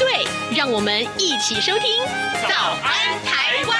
对，让我们一起收听《早安台湾》。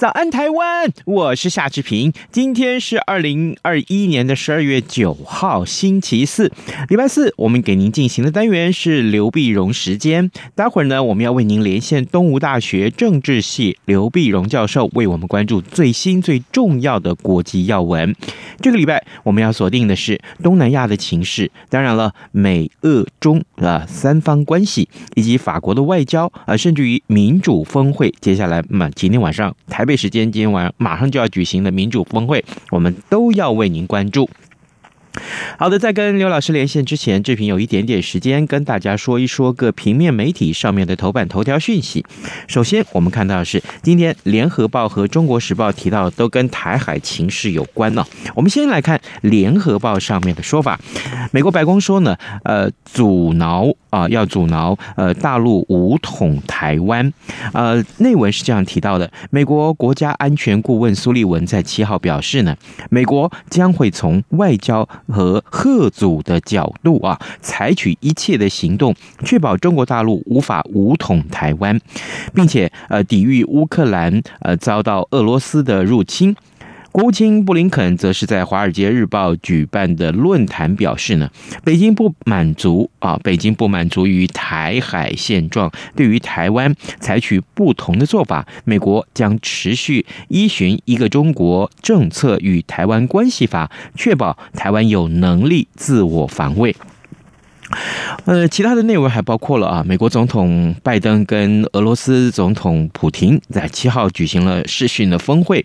早安，台湾！我是夏志平。今天是二零二一年的十二月九号，星期四，礼拜四。我们给您进行的单元是刘碧荣时间。待会儿呢，我们要为您连线东吴大学政治系刘碧荣教授，为我们关注最新最重要的国际要闻。这个礼拜我们要锁定的是东南亚的情势，当然了，美、俄、中啊三方关系，以及法国的外交啊，甚至于民主峰会。接下来嘛，今天晚上台。时间，今天晚上马上就要举行的民主峰会，我们都要为您关注。好的，在跟刘老师连线之前，志平有一点点时间跟大家说一说各平面媒体上面的头版头条讯息。首先，我们看到的是今天《联合报》和《中国时报》提到都跟台海情势有关呢。我们先来看《联合报》上面的说法，美国白宫说呢，呃，阻挠啊，要阻挠呃大陆武统台湾。呃，内文是这样提到的：美国国家安全顾问苏利文在七号表示呢，美国将会从外交和贺祖的角度啊，采取一切的行动，确保中国大陆无法武统台湾，并且呃抵御乌克兰呃遭到俄罗斯的入侵。国务卿布林肯则是在《华尔街日报》举办的论坛表示呢，北京不满足啊，北京不满足于台海现状，对于台湾采取不同的做法，美国将持续依循一个中国政策与台湾关系法，确保台湾有能力自我防卫。呃，其他的内容还包括了啊，美国总统拜登跟俄罗斯总统普廷在七号举行了视讯的峰会。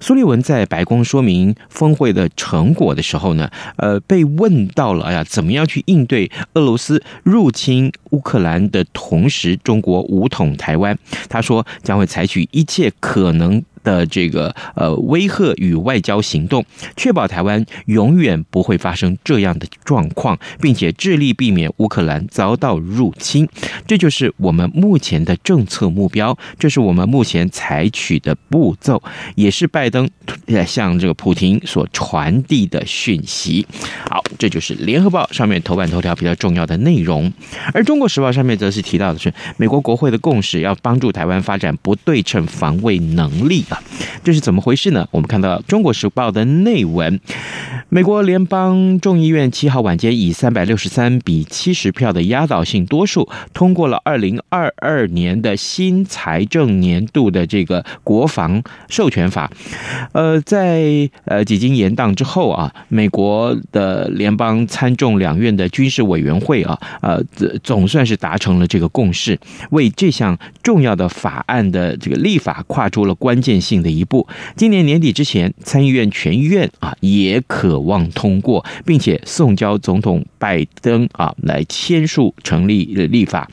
苏利文在白宫说明峰会的成果的时候呢，呃，被问到了，哎呀，怎么样去应对俄罗斯入侵乌克兰的同时，中国武统台湾？他说将会采取一切可能。的这个呃威吓与外交行动，确保台湾永远不会发生这样的状况，并且致力避免乌克兰遭到入侵。这就是我们目前的政策目标，这是我们目前采取的步骤，也是拜登向这个普京所传递的讯息。好，这就是联合报上面头版头条比较重要的内容，而中国时报上面则是提到的是美国国会的共识，要帮助台湾发展不对称防卫能力。这是怎么回事呢？我们看到《中国时报》的内文，美国联邦众议院七号晚间以三百六十三比七十票的压倒性多数通过了二零二二年的新财政年度的这个国防授权法。呃，在呃几经延宕之后啊，美国的联邦参众两院的军事委员会啊，呃，总算是达成了这个共识，为这项重要的法案的这个立法跨出了关键性的一步，今年年底之前，参议院全院啊也渴望通过，并且送交总统拜登啊来签署成立立法。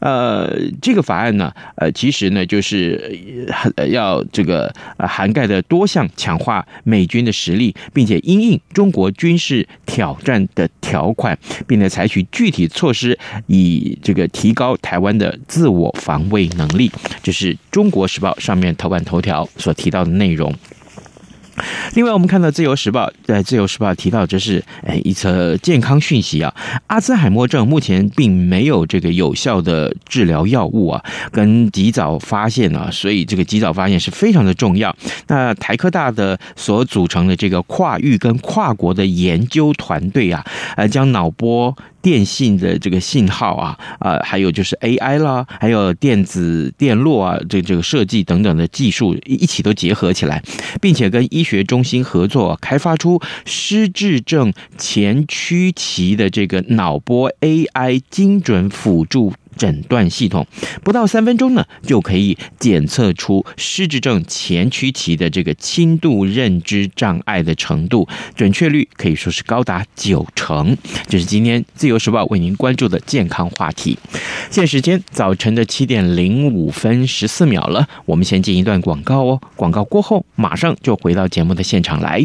呃，这个法案呢，呃，其实呢就是要这个呃涵盖的多项强化美军的实力，并且因应中国军事挑战的条款，并且采取具体措施，以这个提高台湾的自我防卫能力。这是中国时报上面头版头条。所提到的内容。另外，我们看到《自由时报》在《自由时报》提到，这是诶一则健康讯息啊。阿兹海默症目前并没有这个有效的治疗药物啊，跟及早发现啊，所以这个及早发现是非常的重要。那台科大的所组成的这个跨域跟跨国的研究团队啊，呃，将脑波。电信的这个信号啊，啊，还有就是 AI 啦，还有电子电路啊，这这个设计等等的技术一起都结合起来，并且跟医学中心合作，开发出失智症前驱期的这个脑波 AI 精准辅助诊断系统，不到三分钟呢，就可以检测出失智症前驱期的这个轻度认知障碍的程度，准确率可以说是高达九成。这是今天自由时报为您关注的健康话题。现时间早晨的七点零五分十四秒了，我们先进一段广告哦，广告过后马上就回到节目的现场来。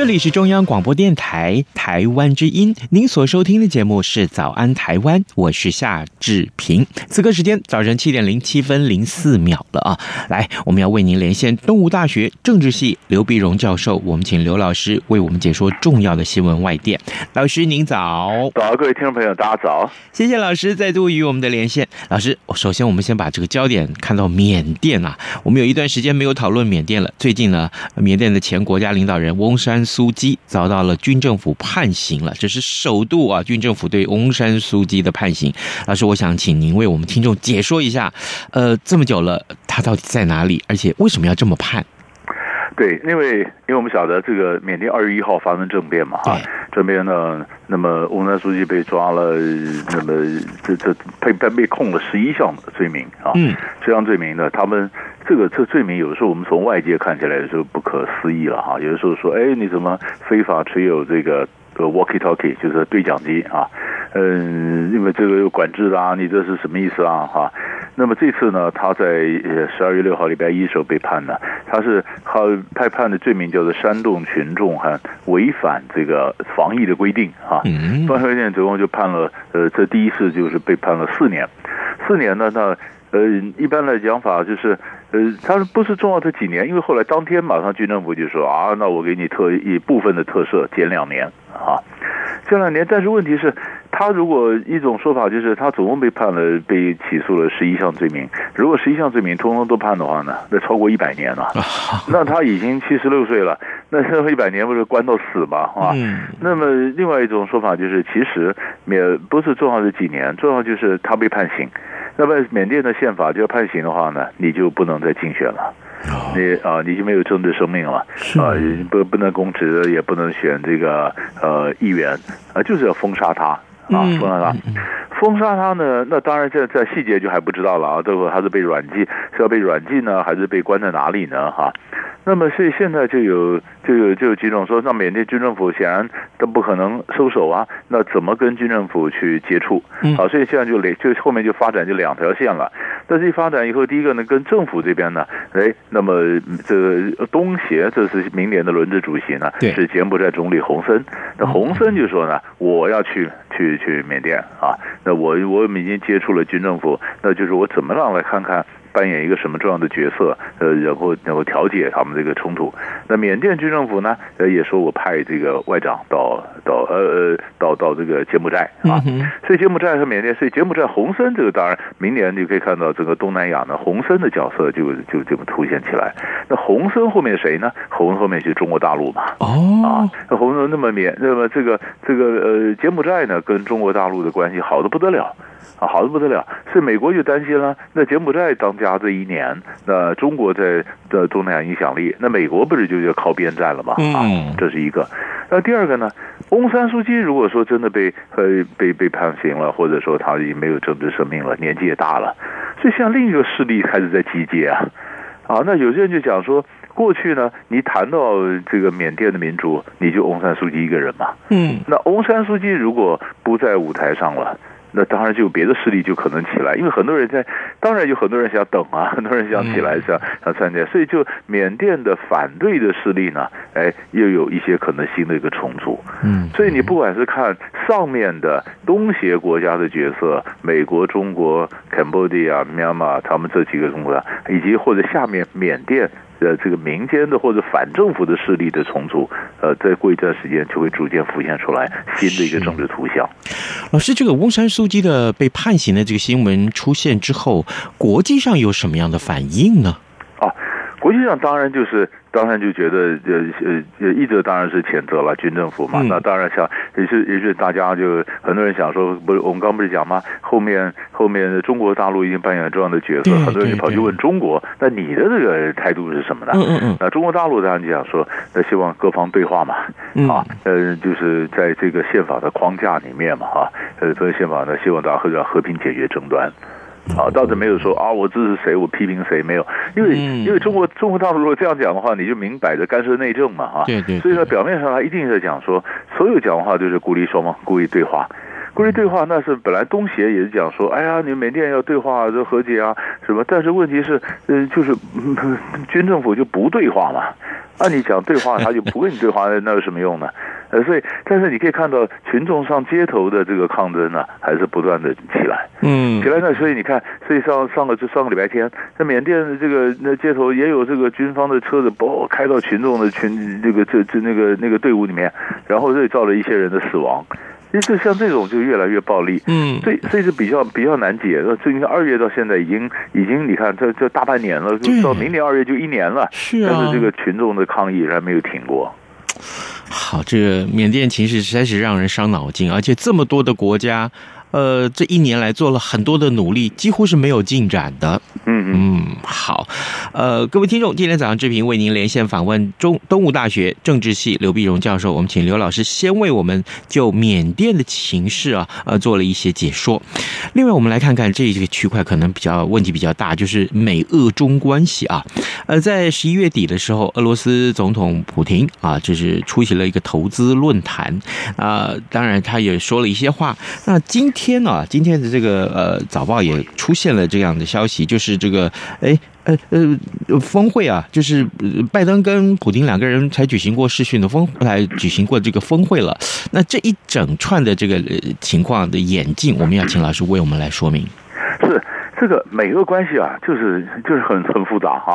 这里是中央广播电台台湾之音，您所收听的节目是《早安台湾》，我是夏志平。此刻时间早晨七点零七分零四秒了啊！来，我们要为您连线东吴大学政治系刘碧荣教授，我们请刘老师为我们解说重要的新闻外电。老师您早，早，各位听众朋友大家早，谢谢老师再度与我们的连线。老师，首先我们先把这个焦点看到缅甸啊，我们有一段时间没有讨论缅甸了。最近呢，缅甸的前国家领导人翁山苏姬遭到了军政府判刑了，这是首度啊，军政府对翁山苏姬的判刑。老师，我想请您为我们听众解说一下，呃，这么久了，他到底在哪里，而且为什么要这么判？对，因为因为我们晓得这个缅甸二月一号发生政变嘛，哈，政变呢，那么翁山书记被抓了，那么这这被被被控了十一项罪名啊，嗯，这项罪名呢，他们。这个这罪名有的时候我们从外界看起来有时候不可思议了哈，有的时候说，哎，你怎么非法持有这个呃 walkie talkie 就是对讲机啊？嗯，因为这个有管制啦，你这是什么意思啊？哈，那么这次呢，他在呃十二月六号礼拜一时候被判的，他是他被判的罪名叫做煽动群众和违反这个防疫的规定啊。防疫规定总共就判了呃，这第一次就是被判了四年，四年呢，那呃一般来讲法就是。呃，他说不是重要这几年，因为后来当天马上军政府就说啊，那我给你特一部分的特赦，减两年啊，减两年。但是问题是，他如果一种说法就是他总共被判了被起诉了十一项罪名，如果十一项罪名通通都判的话呢，那超过一百年了，那他已经七十六岁了，那最后一百年不是关到死吗？啊，那么另外一种说法就是，其实也不是重要的几年，重要就是他被判刑。那么缅甸的宪法就要判刑的话呢，你就不能再竞选了，你啊你就没有政治生命了。啊，不不能公职，也不能选这个呃议员啊，就是要封杀他啊，封杀他，封杀他呢，那当然这在细节就还不知道了啊，最后他是被软禁，是要被软禁呢，还是被关在哪里呢？哈。那么，所以现在就有就有就有几种说，那缅甸军政府显然都不可能收手啊，那怎么跟军政府去接触？好，所以现在就两就后面就发展就两条线了。但是一发展以后，第一个呢，跟政府这边呢，哎，那么这个东协这是明年的轮值主席呢，是柬埔寨总理洪森。那洪森就说呢，我要去去去缅甸啊，那我我们已经接触了军政府，那就是我怎么让来看看。扮演一个什么重要的角色？呃，然后然后调解他们这个冲突。那缅甸军政府呢，呃，也说我派这个外长到到呃呃到到这个柬埔寨啊。所以柬埔寨和缅甸，所以柬埔寨洪森这个当然，明年你可以看到整个东南亚呢，洪森的角色就就这么凸显起来。那洪森后面谁呢？洪森后面就是中国大陆嘛。哦。啊，那洪森那么缅，那么这个这个呃柬埔寨呢，跟中国大陆的关系好的不得了。啊，好的不得了，所以美国就担心了。那柬埔寨当家这一年，那中国在的东南亚影响力，那美国不是就要靠边站了吗？啊，这是一个。那第二个呢？翁山书记如果说真的被呃被被判刑了，或者说他已经没有政治生命了，年纪也大了，所以像另一个势力开始在集结啊。啊，那有些人就讲说，过去呢，你谈到这个缅甸的民主，你就翁山书记一个人嘛。嗯。那翁山书记如果不在舞台上了。那当然就有别的势力就可能起来，因为很多人在，当然有很多人想等啊，很多人想起来想想参加，所以就缅甸的反对的势力呢，哎，又有一些可能新的一个重组。嗯，所以你不管是看上面的东协国家的角色，美国、中国、Cambodia、Myanmar，他们这几个中国，以及或者下面缅甸。呃，这个民间的或者反政府的势力的重组，呃，再过一段时间就会逐渐浮现出来新的一个政治图像。老师，这个翁山苏姬的被判刑的这个新闻出现之后，国际上有什么样的反应呢？啊，国际上当然就是。当然就觉得呃呃呃，一则当然是谴责了军政府嘛。嗯、那当然想也是也是大家就很多人想说，不是我们刚不是讲吗？后面后面中国大陆已经扮演了重要的角色，很多人就跑去问中国，那你的这个态度是什么呢？嗯嗯嗯。那中国大陆当然就想说，那希望各方对话嘛，啊，呃，就是在这个宪法的框架里面嘛，哈，呃，这个宪法呢，希望大家和和平解决争端。啊，倒是没有说啊，我支持谁，我批评谁，没有，因为因为中国中国大陆如果这样讲的话，你就明摆着干涉内政嘛，哈，对对。所以说表面上他一定是讲说，所有讲话就是鼓励双方，故意对话，鼓励对话，那是本来东协也是讲说，哎呀，你们缅甸要对话，就和解啊什么，但是问题是，嗯，就是 军政府就不对话嘛，按你讲对话，他就不跟你对话，那有什么用呢？呃，所以，但是你可以看到群众上街头的这个抗争呢，还是不断的起来，嗯，起来呢。所以你看，所以上上个就上个礼拜天，在缅甸的这个那街头也有这个军方的车子，包开到群众的群这个这这那个那个队伍里面，然后这造了一些人的死亡。其实像这种就越来越暴力，嗯，所以所以就比较比较难解。最近二月到现在已经已经你看这这大半年了，就到明年二月就一年了，是啊，但是这个群众的抗议仍然没有停过。好，这个缅甸情势实在是让人伤脑筋，而且这么多的国家。呃，这一年来做了很多的努力，几乎是没有进展的。嗯嗯，好，呃，各位听众，今天早上志平为您连线访问中东吴大学政治系刘碧荣教授，我们请刘老师先为我们就缅甸的情势啊，呃，做了一些解说。另外，我们来看看这个区块可能比较问题比较大，就是美俄中关系啊。呃，在十一月底的时候，俄罗斯总统普廷啊，就是出席了一个投资论坛啊，当然他也说了一些话。那今天天啊，今天的这个呃早报也出现了这样的消息，就是这个哎呃呃峰会啊，就是拜登跟普京两个人才举行过视讯的峰，来举行过这个峰会了。那这一整串的这个情况的演进，我们要请老师为我们来说明。是。这个美俄关系啊，就是就是很很复杂哈，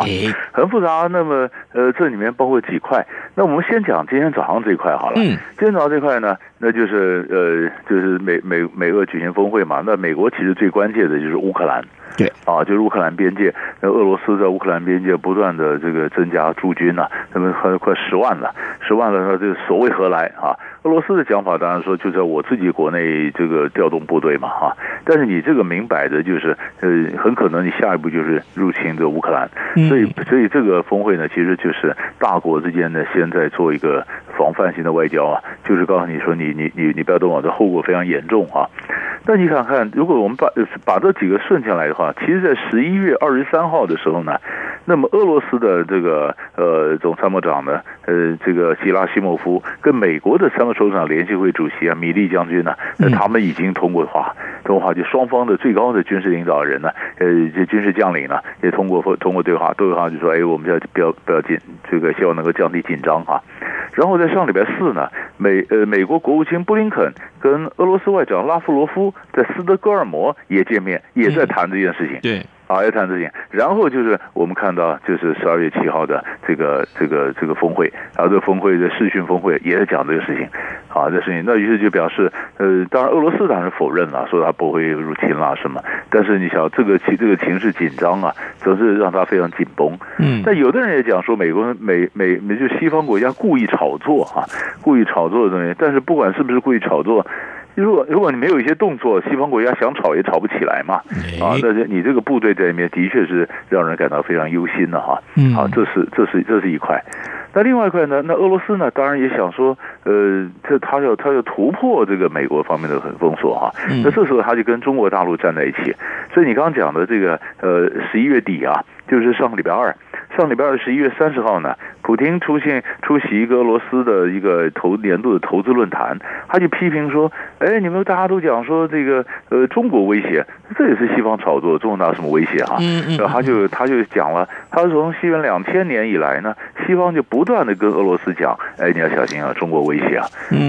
很复杂。那么呃，这里面包括几块。那我们先讲今天早上这一块好了。嗯，今天早上这块呢，那就是呃，就是美美美俄举行峰会嘛。那美国其实最关键的就是乌克兰。对啊，就是乌克兰边界，那俄罗斯在乌克兰边界不断的这个增加驻军呐，那么快快十万了，十万了，他这所谓何来啊？俄罗斯的讲法当然说就在我自己国内这个调动部队嘛哈，但是你这个明摆着就是呃，很可能你下一步就是入侵这乌克兰，所以所以这个峰会呢，其实就是大国之间呢现在做一个防范性的外交啊，就是告诉你说你你你你不要动我，这后果非常严重啊。那你想看，如果我们把把这几个顺下来的话，啊其实，在十一月二十三号的时候呢，那么俄罗斯的这个呃总参谋长呢，呃这个吉拉西莫夫跟美国的参谋首长联席会主席啊米利将军呢，那他们已经通过话，通过话就双方的最高的军事领导人呢，呃这军事将领呢也通过通过对话，对话就说哎我们要不要不要紧，这个希望能够降低紧张啊。然后在上礼拜四呢，美呃美国国务卿布林肯跟俄罗斯外长拉夫罗夫在斯德哥尔摩也见面，也在谈这件事情。对，啊，要谈这些，然后就是我们看到，就是十二月七号的这个这个这个峰会，然后这个峰会的视讯峰会也是讲这个事情，啊，这事情，那于是就表示，呃，当然俄罗斯当然否认了，说他不会入侵啦什么，但是你想这个情这个情势紧张啊，则是让他非常紧绷。嗯，但有的人也讲说，美国美美美就西方国家故意炒作啊，故意炒作的东西，但是不管是不是故意炒作。如果如果你没有一些动作，西方国家想吵也吵不起来嘛。啊，那你这个部队在里面的确是让人感到非常忧心的哈。嗯，好，这是这是这是一块。那另外一块呢？那俄罗斯呢？当然也想说，呃，这他要他要突破这个美国方面的封锁哈。那这时候他就跟中国大陆站在一起。所以你刚刚讲的这个呃十一月底啊，就是上个礼拜二。上礼拜二十一月三十号呢，普京出现出席一个俄罗斯的一个投年度的投资论坛，他就批评说：“哎，你们大家都讲说这个呃中国威胁，这也是西方炒作，中国哪有什么威胁哈？”然后他就他就讲了，他说从西元两千年以来呢，西方就不断的跟俄罗斯讲：“哎，你要小心啊，中国威胁啊。”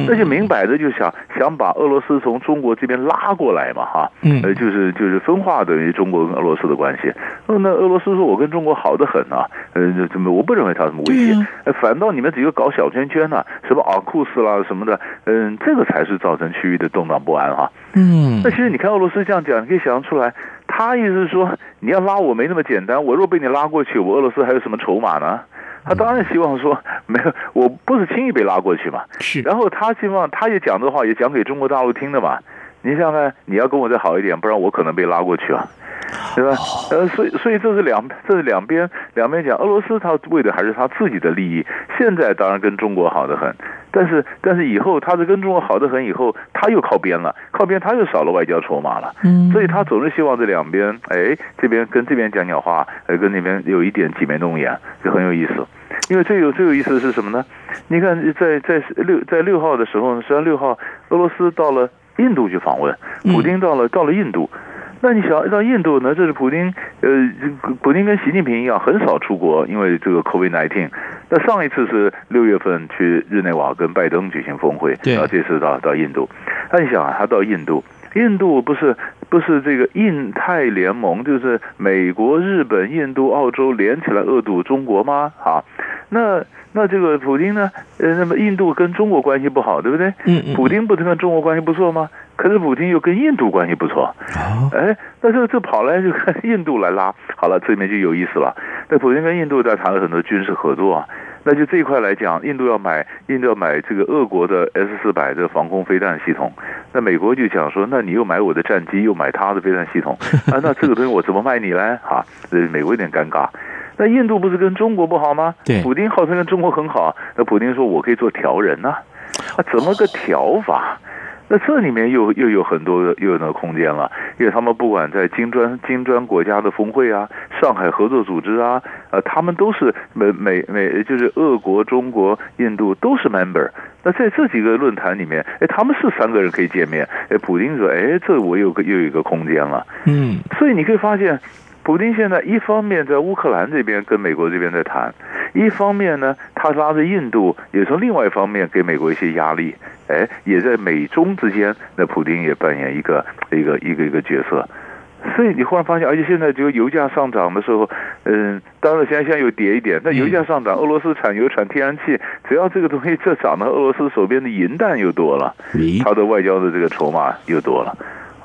那就明摆着就想想把俄罗斯从中国这边拉过来嘛，哈，呃，就是就是分化等于中国跟俄罗斯的关系。那俄罗斯说：“我跟中国好的很啊。”呃，怎么？我不认为他什么威胁，啊、反倒你们几个搞小圈圈呢、啊？什么阿库斯啦什么的，嗯，这个才是造成区域的动荡不安哈、啊。嗯，那其实你看俄罗斯这样讲，你可以想象出来，他意思是说，你要拉我没那么简单，我若被你拉过去，我俄罗斯还有什么筹码呢？他当然希望说，没有，我不是轻易被拉过去嘛。是，然后他希望，他也讲这话，也讲给中国大陆听的嘛。你想想看，你要跟我再好一点，不然我可能被拉过去啊。对吧？呃，所以所以这是两这是两边两边讲，俄罗斯他为的还是他自己的利益。现在当然跟中国好得很，但是但是以后他是跟中国好得很，以后他又靠边了，靠边他又少了外交筹码了。嗯，所以他总是希望这两边，哎，这边跟这边讲讲话，哎，跟那边有一点挤眉弄眼，就很有意思。因为最有最有意思的是什么呢？你看在在六在六号的时候，实际上六号俄罗斯到了印度去访问，普京到了到了印度。那你想到印度呢？这是普京，呃，普京跟习近平一样，很少出国，因为这个 COVID-19。那上一次是六月份去日内瓦跟拜登举行峰会，然后这次到到印度。那你想啊，他到印度，印度不是不是这个印太联盟，就是美国、日本、印度、澳洲连起来恶堵中国吗？啊，那。那这个普京呢？呃，那么印度跟中国关系不好，对不对？嗯嗯。普京不是跟中国关系不错吗？可是普京又跟印度关系不错。哦。哎，那这这跑来就看 印度来拉，好了，这里面就有意思了。那普京跟印度在谈了很多军事合作啊。那就这一块来讲，印度要买，印度要买这个俄国的 S 四百的防空飞弹系统。那美国就讲说，那你又买我的战机，又买他的飞弹系统 啊？那这个东西我怎么卖你呢？哈，呃，美国有点尴尬。那印度不是跟中国不好吗？对，普京号称跟中国很好。那普京说：“我可以做调人呐，啊，怎么个调法？那这里面又又有很多又有那个空间了，因为他们不管在金砖金砖国家的峰会啊，上海合作组织啊，呃，他们都是美美美，就是俄国、中国、印度都是 member。那在这几个论坛里面，哎，他们是三个人可以见面。哎，普京说：哎，这我有个又有一个空间了。嗯，所以你可以发现。普丁现在一方面在乌克兰这边跟美国这边在谈，一方面呢，他拉着印度也从另外一方面给美国一些压力，哎，也在美中之间，那普丁也扮演一个一个一个一个角色。所以你忽然发现，而且现在就油价上涨的时候，嗯，当然现在现在又跌一点，那油价上涨，俄罗斯产油产天然气，只要这个东西这涨了，俄罗斯手边的银弹又多了，他的外交的这个筹码又多了。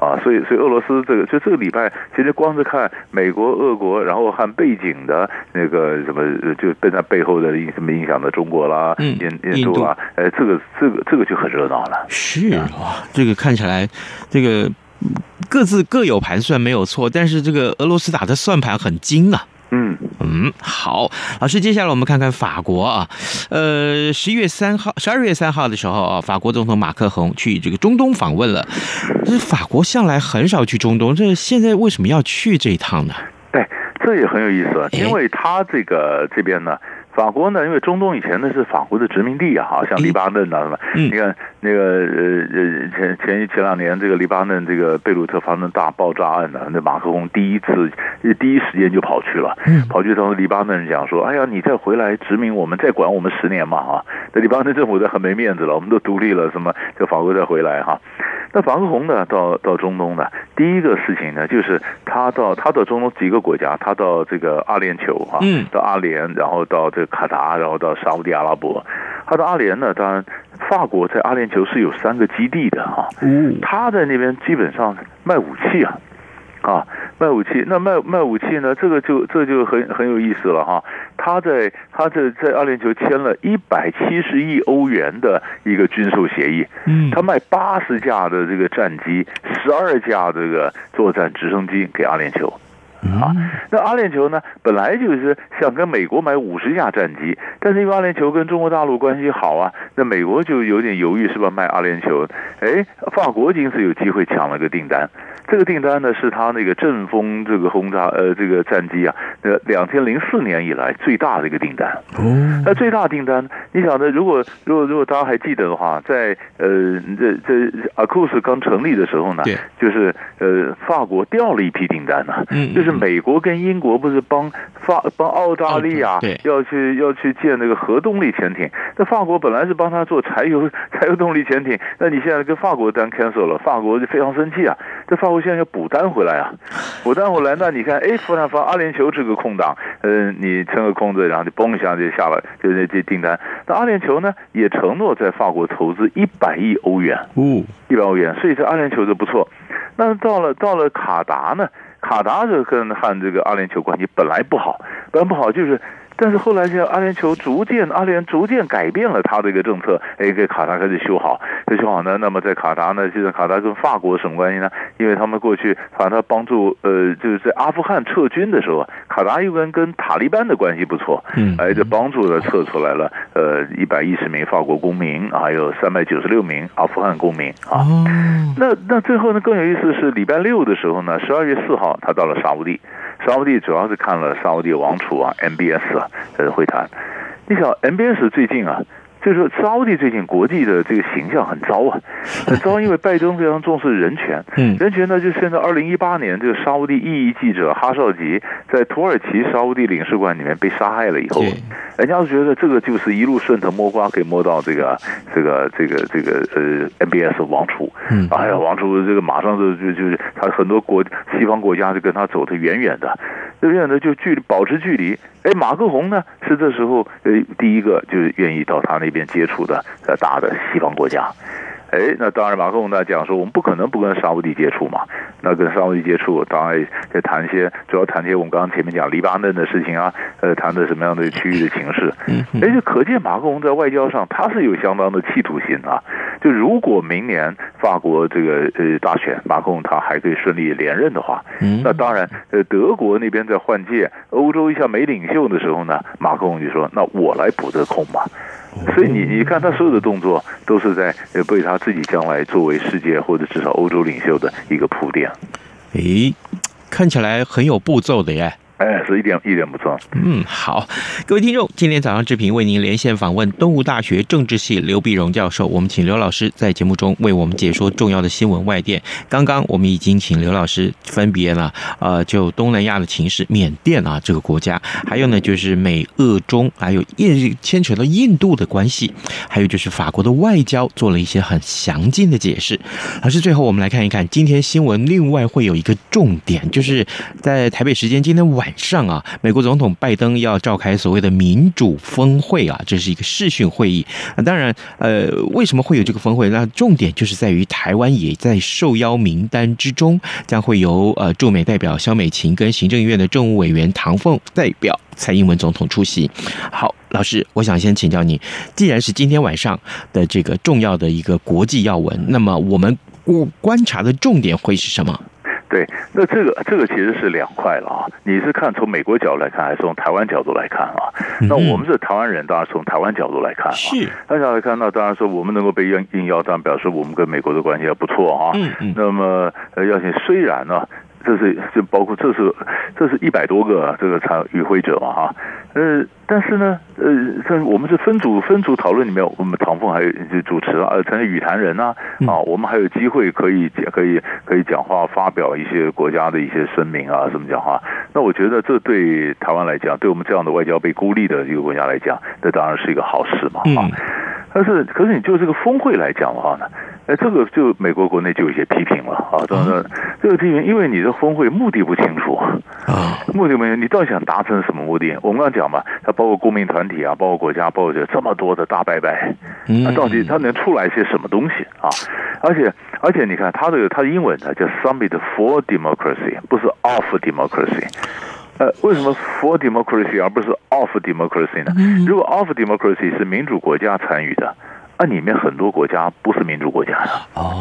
啊，所以所以俄罗斯这个就这个礼拜，其实光是看美国、俄国，然后和背景的那个什么，就跟在背后的什么影响的中国啦、印印度啦，哎，这个这个这个就很热闹了。是啊，这个看起来这个各自各有盘算没有错，但是这个俄罗斯打的算盘很精啊。嗯嗯，好，老师，接下来我们看看法国啊，呃，十一月三号、十二月三号的时候啊，法国总统马克宏去这个中东访问了。这法国向来很少去中东，这现在为什么要去这一趟呢？对，这也很有意思，因为他这个这边呢。法国呢，因为中东以前呢是法国的殖民地啊，好像黎巴嫩啊什么，你看那个呃呃前前前两年这个黎巴嫩这个贝鲁特发生大爆炸案呢，那马克龙第一次第一时间就跑去了，跑去同黎巴嫩人讲说，哎呀，你再回来殖民我们，再管我们十年嘛啊，这黎巴嫩政府都很没面子了，我们都独立了，什么叫法国再回来哈？那马克宏呢，到到中东呢，第一个事情呢，就是他到他到中东几个国家，他到这个阿联酋啊，嗯，到阿联，然后到这个卡达，然后到沙乌地阿拉伯。他到阿联呢，当然法国在阿联酋是有三个基地的哈，啊，他在那边基本上卖武器啊。啊，卖武器，那卖卖武器呢？这个就这就很很有意思了哈。他在他在在阿联酋签了一百七十亿欧元的一个军售协议，嗯，他卖八十架的这个战机，十二架这个作战直升机给阿联酋。啊，那阿联酋呢，本来就是想跟美国买五十架战机，但是因为阿联酋跟中国大陆关系好啊，那美国就有点犹豫，是不是卖阿联酋？哎，法国因此有机会抢了个订单。这个订单呢，是他那个阵风这个轰炸呃这个战机啊，呃两千零四年以来最大的一个订单。哦，那最大订单，你想呢，如果如果如果大家还记得的话，在呃这这阿库斯刚成立的时候呢，对就是呃法国调了一批订单呢、啊，嗯，就是美国跟英国不是帮法帮澳大利亚要去要去建那个核动力潜艇，那法国本来是帮他做柴油柴油动力潜艇，那你现在跟法国单 cancel 了，法国就非常生气啊，这法国。现在要补单回来啊，补单回来，那你看，哎，突然发阿联酋这个空档，嗯、呃，你撑个空子，然后就嘣一下就下了，就那这订单。那阿联酋呢，也承诺在法国投资一百亿欧元，哦，一百欧元，所以这阿联酋就不错。那到了到了卡达呢，卡达就跟和这个阿联酋关系本来不好，本来不好就是。但是后来，这阿联酋逐渐，阿联逐渐改变了他的一个政策，哎，给卡达开始修好，修好呢。那么在卡达呢，现在卡达跟法国什么关系呢？因为他们过去把他帮助，呃，就是在阿富汗撤军的时候，卡达又跟跟塔利班的关系不错，嗯，哎，就帮助了撤出来了，呃，一百一十名法国公民，还有三百九十六名阿富汗公民啊。那那最后呢，更有意思是礼拜六的时候呢，十二月四号，他到了沙乌地。沙乌地主要是看了沙乌地王储啊，MBS 啊，的，会谈。你想，MBS 最近啊。就是说，沙乌地最近国际的这个形象很糟啊，很糟，因为拜登非常重视人权。嗯，人权呢，就现在二零一八年，这个沙乌地异议记者哈绍吉在土耳其沙乌地领事馆里面被杀害了以后，人家都觉得这个就是一路顺藤摸瓜，可以摸到这个这个这个这个呃 NBS 王储。嗯，哎呀，王储这个马上就就就是他很多国西方国家就跟他走得远远的，远远的就距离保持距离。哎，马克宏呢是这时候呃第一个就是愿意到他那边接触的呃大的西方国家。哎，那当然，马克龙在讲说，我们不可能不跟沙乌地接触嘛。那跟沙乌地接触，当然在谈一些，主要谈一些我们刚刚前面讲黎巴嫩的事情啊，呃，谈的什么样的区域的形势。嗯，哎，就可见马克龙在外交上他是有相当的企图心啊。就如果明年法国这个呃大选，马克龙他还可以顺利连任的话，嗯，那当然，呃，德国那边在换届，欧洲一下没领袖的时候呢，马克龙就说，那我来补这个空嘛。所以你你看他所有的动作都是在被他自己将来作为世界或者至少欧洲领袖的一个铺垫。诶，看起来很有步骤的耶。哎，是一点一点不错。嗯，好，各位听众，今天早上志平为您连线访问东吴大学政治系刘碧荣教授，我们请刘老师在节目中为我们解说重要的新闻外电。刚刚我们已经请刘老师分别了，呃，就东南亚的情势，缅甸啊这个国家，还有呢就是美俄中，还有印牵扯到印度的关系，还有就是法国的外交，做了一些很详尽的解释。老师，最后我们来看一看今天新闻，另外会有一个重点，就是在台北时间今天晚。上啊，美国总统拜登要召开所谓的民主峰会啊，这是一个视讯会议。当然，呃，为什么会有这个峰会？那重点就是在于台湾也在受邀名单之中，将会由呃驻美代表肖美琴跟行政院的政务委员唐凤代表蔡英文总统出席。好，老师，我想先请教你，既然是今天晚上的这个重要的一个国际要闻，那么我们我观察的重点会是什么？对，那这个这个其实是两块了啊。你是看从美国角度来看，还是从台湾角度来看啊？那我们是台湾人，当然从台湾角度来看啊。是，台湾角度来看，那当然说我们能够被应应邀，当然表示我们跟美国的关系还不错啊。嗯嗯。那么呃，要请虽然呢。这是就包括这是这是一百多个这个参与会者嘛哈，呃，但是呢，呃，这我们是分组分组讨论里面，我们唐凤还有就主持啊，呃，成为与谈人啊，啊，我们还有机会可以可以可以讲话，发表一些国家的一些声明啊，什么讲话。那我觉得这对台湾来讲，对我们这样的外交被孤立的一个国家来讲，这当然是一个好事嘛啊。但是可是你就这个峰会来讲的话呢？哎，这个就美国国内就有些批评了啊，当然这个批评，因为你的峰会目的不清楚啊，目的没有，你到底想达成什么目的？我们刚刚讲嘛，它包括公民团体啊，包括国家，包括这么多的大拜拜，那到底它能出来些什么东西啊？而且而且你看它的它的英文呢叫 Summit for Democracy，不是 Of Democracy。呃，为什么 For Democracy 而不是 Of Democracy 呢？如果 Of Democracy 是民主国家参与的。那里面很多国家不是民主国家呀，哦，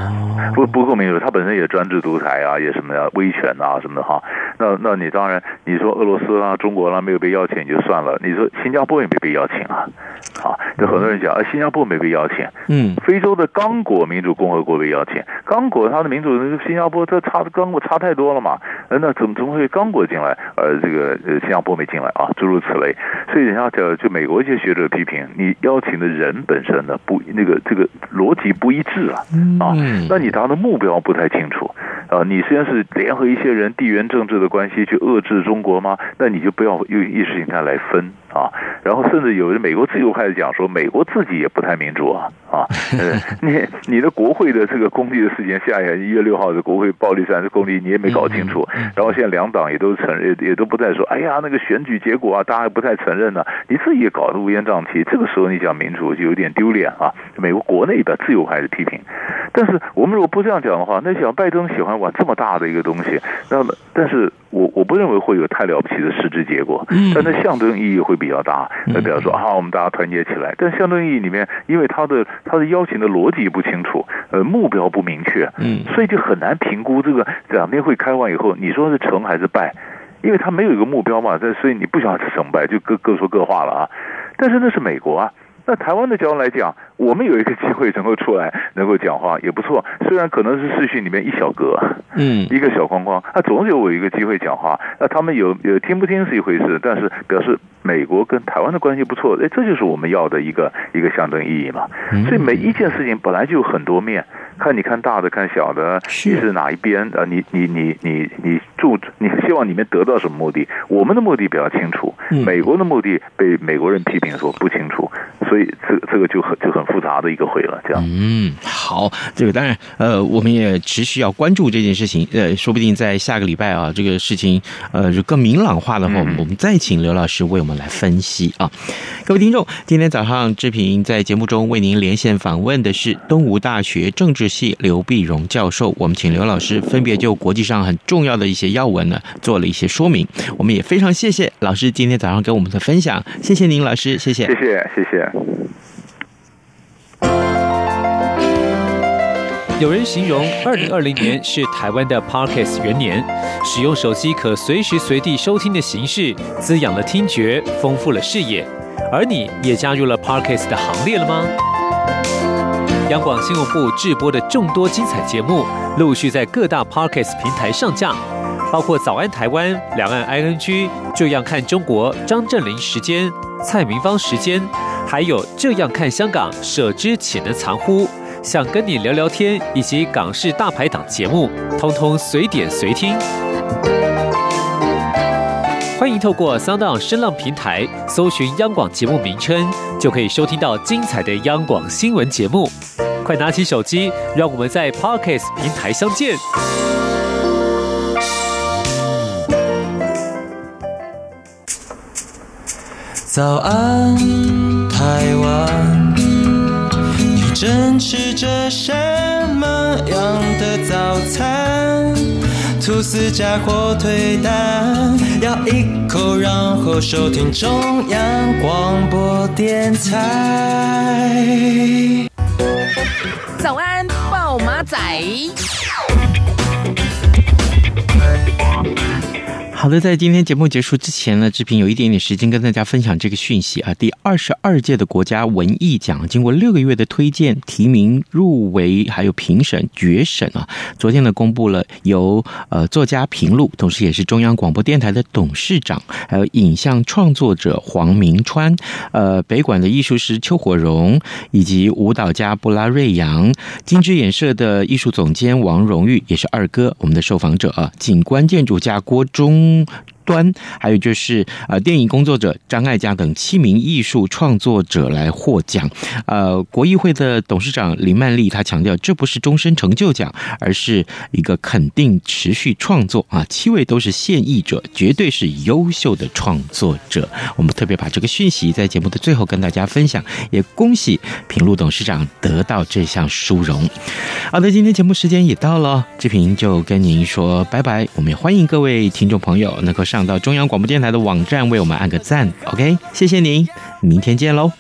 不不够民主，它本身也专制独裁啊，也什么呀威权啊什么的哈。那那你当然你说俄罗斯啊、中国啦、啊、没有被邀请也就算了，你说新加坡也没被邀请啊，啊，就很多人讲啊，新加坡没被邀请，嗯，非洲的刚果民主共和国被邀请，刚果它的民主新加坡这差的刚果差太多了嘛，那怎么怎么会刚果进来，呃这个呃新加坡没进来啊？诸如此类，所以人家讲就美国一些学者批评你邀请的人本身呢不。那个这个逻辑不一致啊啊，那你达的目标不太清楚啊。你虽然是联合一些人地缘政治的关系去遏制中国吗？那你就不要用意识形态来分啊。然后甚至有人美国自由派讲说，美国自己也不太民主啊啊。你你的国会的这个公历的事情，下一一月六号的国会暴力战的公里，你也没搞清楚。然后现在两党也都承认，也都不再说，哎呀，那个选举结果啊，大家不太承认呢、啊。你自己也搞得乌烟瘴气，这个时候你讲民主就有点丢脸啊。美国国内的自由派的批评，但是我们如果不这样讲的话，那想拜登喜欢玩这么大的一个东西，那么但是我我不认为会有太了不起的实质结果，但那象征意义会比较大。那比方说啊，我们大家团结起来，但象征意义里面，因为他的他的邀请的逻辑不清楚，呃，目标不明确，嗯，所以就很难评估这个两边会开完以后，你说是成还是败，因为他没有一个目标嘛，这所以你不晓得成败，就各各说各话了啊。但是那是美国啊。那台湾的角度来讲，我们有一个机会能够出来，能够讲话也不错。虽然可能是视讯里面一小格，嗯，一个小框框，那总有我一个机会讲话。那他们有有听不听是一回事，但是表示美国跟台湾的关系不错，哎，这就是我们要的一个一个象征意义嘛。所以每一件事情本来就有很多面，看你看大的，看小的，你是哪一边啊？你你你你你注，你希望里面得到什么目的？我们的目的比较清楚，美国的目的被美国人批评说不清楚，所以这这个就很就很复杂的一个会了。这样，嗯，好，这个当然，呃，我们也持续要关注这件事情，呃，说不定在下个礼拜啊，这个事情呃就更明朗化的话，我们再请刘老师为我们来分析啊。各位听众，今天早上志平在节目中为您连线访问的是东吴大学政治系刘碧荣教授，我们请刘老师分别就国际上很重要的一些要闻呢做了一些说明。我们也非常谢谢老师今天早上给我们的分享，谢谢您老师，谢谢，谢谢，谢谢。有人形容二零二零年是台湾的 Podcast 元年，使用手机可随时随地收听的形式，滋养了听觉，丰富了视野。而你也加入了 Podcast 的行列了吗？央广新闻部制播的众多精彩节目，陆续在各大 Podcast 平台上架，包括《早安台湾》、《两岸 ING》、《这样看中国》、张正霖时间、蔡明芳时间，还有《这样看香港》、舍之岂能藏乎？想跟你聊聊天，以及港式大排档节目，通通随点随听。欢迎透过 SoundOn 声浪平台搜寻央广节目名称，就可以收听到精彩的央广新闻节目。快拿起手机，让我们在 Podcast 平台相见。早安，台湾，你正吃着什么样的早餐？吐司加火腿蛋，咬一口，然后收听中央广播电台。早安，豹马仔。好的，在今天节目结束之前呢，志平有一点点时间跟大家分享这个讯息啊。第二十二届的国家文艺奖经过六个月的推荐、提名、入围，还有评审、决审啊，昨天呢公布了由呃作家平路，同时也是中央广播电台的董事长，还有影像创作者黄明川，呃北管的艺术师邱火荣，以及舞蹈家布拉瑞扬，金枝演社的艺术总监王荣玉，也是二哥，我们的受访者啊，景观建筑家郭忠。嗯。端，还有就是呃电影工作者张艾嘉等七名艺术创作者来获奖。呃，国艺会的董事长林曼丽她强调，这不是终身成就奖，而是一个肯定持续创作啊。七位都是现役者，绝对是优秀的创作者。我们特别把这个讯息在节目的最后跟大家分享，也恭喜平路董事长得到这项殊荣。好的，今天节目时间也到了，志平就跟您说拜拜。我们也欢迎各位听众朋友能够上到中央广播电台的网站为我们按个赞 ok 谢谢您明天见喽。